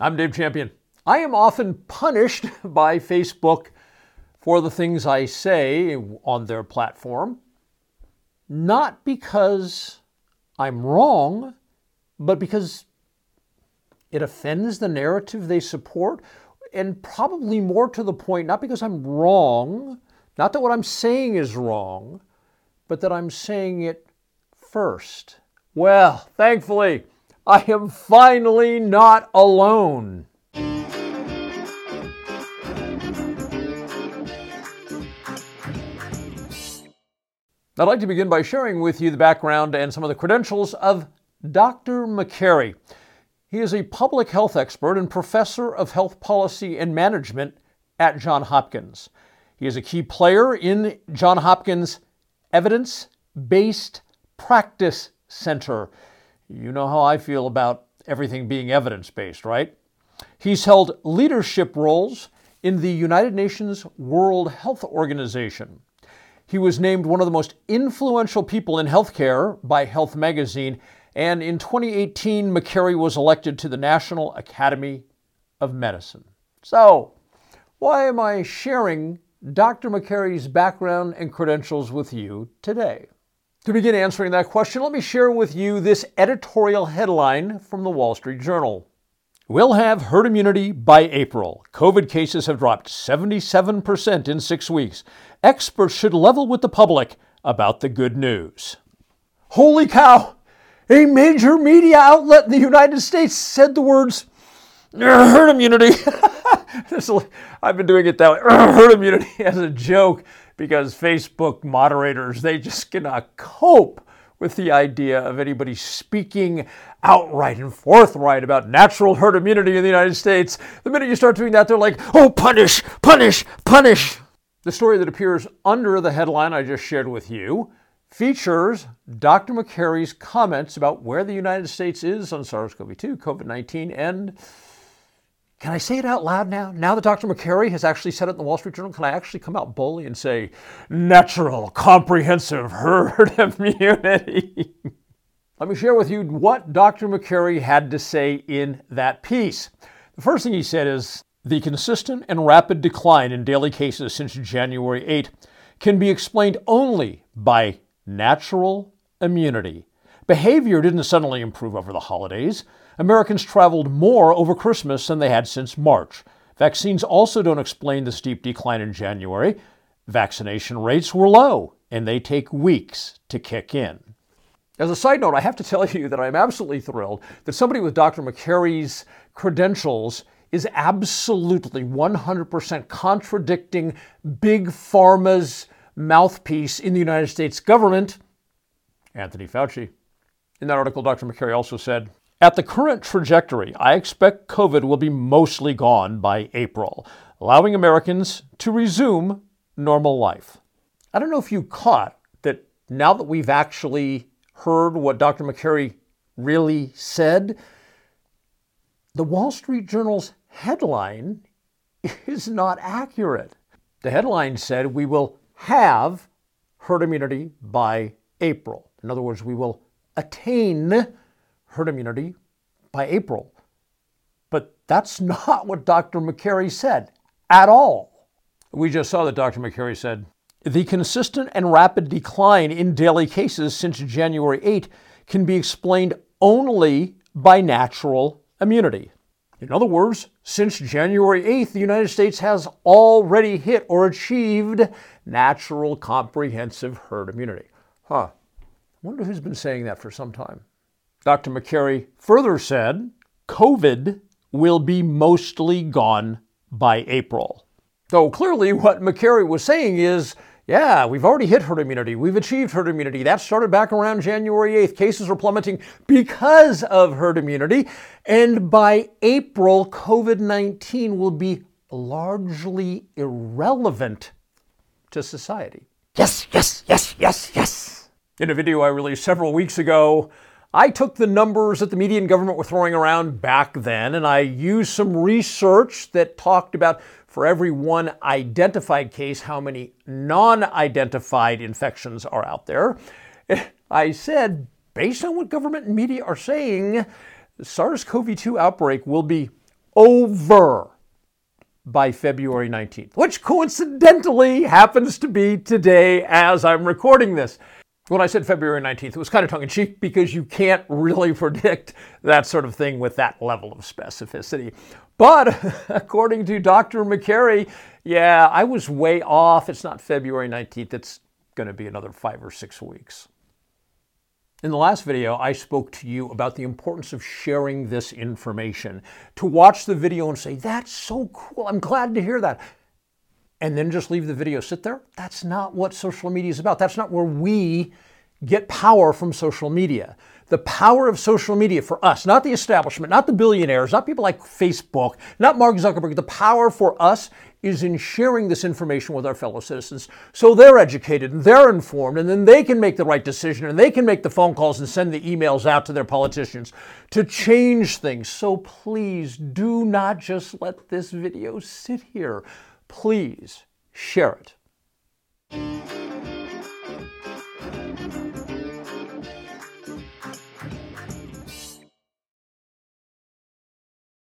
I'm Dave Champion. I am often punished by Facebook for the things I say on their platform, not because I'm wrong, but because it offends the narrative they support, and probably more to the point, not because I'm wrong, not that what I'm saying is wrong, but that I'm saying it first. Well, thankfully, I am finally not alone. I'd like to begin by sharing with you the background and some of the credentials of Dr. Makary. He is a public health expert and professor of health policy and management at Johns Hopkins. He is a key player in Johns Hopkins Evidence Based Practice Center. You know how I feel about everything being evidence based, right? He's held leadership roles in the United Nations World Health Organization. He was named one of the most influential people in healthcare by Health Magazine, and in 2018, Makary was elected to the National Academy of Medicine. So, why am I sharing Dr. Makary's background and credentials with you today? To begin answering that question, let me share with you this editorial headline from the Wall Street Journal. We'll have herd immunity by April. COVID cases have dropped 77% in six weeks. Experts should level with the public about the good news. Holy cow! A major media outlet in the United States said the words herd immunity. I've been doing it that way herd immunity as a joke because Facebook moderators, they just cannot cope with the idea of anybody speaking outright and forthright about natural herd immunity in the United States. The minute you start doing that, they're like, oh, punish, punish, punish. The story that appears under the headline I just shared with you features Dr. Makary's comments about where the United States is on SARS CoV 2, COVID 19, and can I say it out loud now? Now that Dr. Makary has actually said it in the Wall Street Journal, can I actually come out boldly and say, natural, comprehensive herd immunity? Let me share with you what Dr. Makary had to say in that piece. The first thing he said is the consistent and rapid decline in daily cases since January 8 can be explained only by natural immunity. Behavior didn't suddenly improve over the holidays. Americans traveled more over Christmas than they had since March. Vaccines also don't explain the steep decline in January. Vaccination rates were low, and they take weeks to kick in. As a side note, I have to tell you that I'm absolutely thrilled that somebody with Dr. Makary's credentials is absolutely 100% contradicting Big Pharma's mouthpiece in the United States government, Anthony Fauci. In that article, Dr. Makary also said, at the current trajectory, I expect COVID will be mostly gone by April, allowing Americans to resume normal life. I don't know if you caught that now that we've actually heard what Dr. Makary really said, the Wall Street Journal's headline is not accurate. The headline said we will have herd immunity by April. In other words, we will attain herd immunity by April. But that's not what Dr. Makary said at all. We just saw that Dr. Makary said the consistent and rapid decline in daily cases since January 8 can be explained only by natural immunity. In other words, since January 8th, the United States has already hit or achieved natural comprehensive herd immunity. Huh. I wonder who's been saying that for some time. Dr. Makary further said COVID will be mostly gone by April. So clearly, what Makary was saying is yeah, we've already hit herd immunity. We've achieved herd immunity. That started back around January 8th. Cases are plummeting because of herd immunity. And by April, COVID 19 will be largely irrelevant to society. Yes, yes, yes, yes, yes. In a video I released several weeks ago, I took the numbers that the media and government were throwing around back then and I used some research that talked about for every one identified case, how many non identified infections are out there. I said, based on what government and media are saying, the SARS CoV 2 outbreak will be over by February 19th, which coincidentally happens to be today as I'm recording this. When I said February 19th, it was kind of tongue in cheek because you can't really predict that sort of thing with that level of specificity. But according to Dr. Makary, yeah, I was way off. It's not February 19th, it's going to be another five or six weeks. In the last video, I spoke to you about the importance of sharing this information. To watch the video and say, that's so cool, I'm glad to hear that and then just leave the video sit there, that's not what social media is about. That's not where we get power from social media. The power of social media for us, not the establishment, not the billionaires, not people like Facebook, not Mark Zuckerberg, the power for us is in sharing this information with our fellow citizens so they're educated and they're informed and then they can make the right decision and they can make the phone calls and send the emails out to their politicians to change things. So please do not just let this video sit here please share it.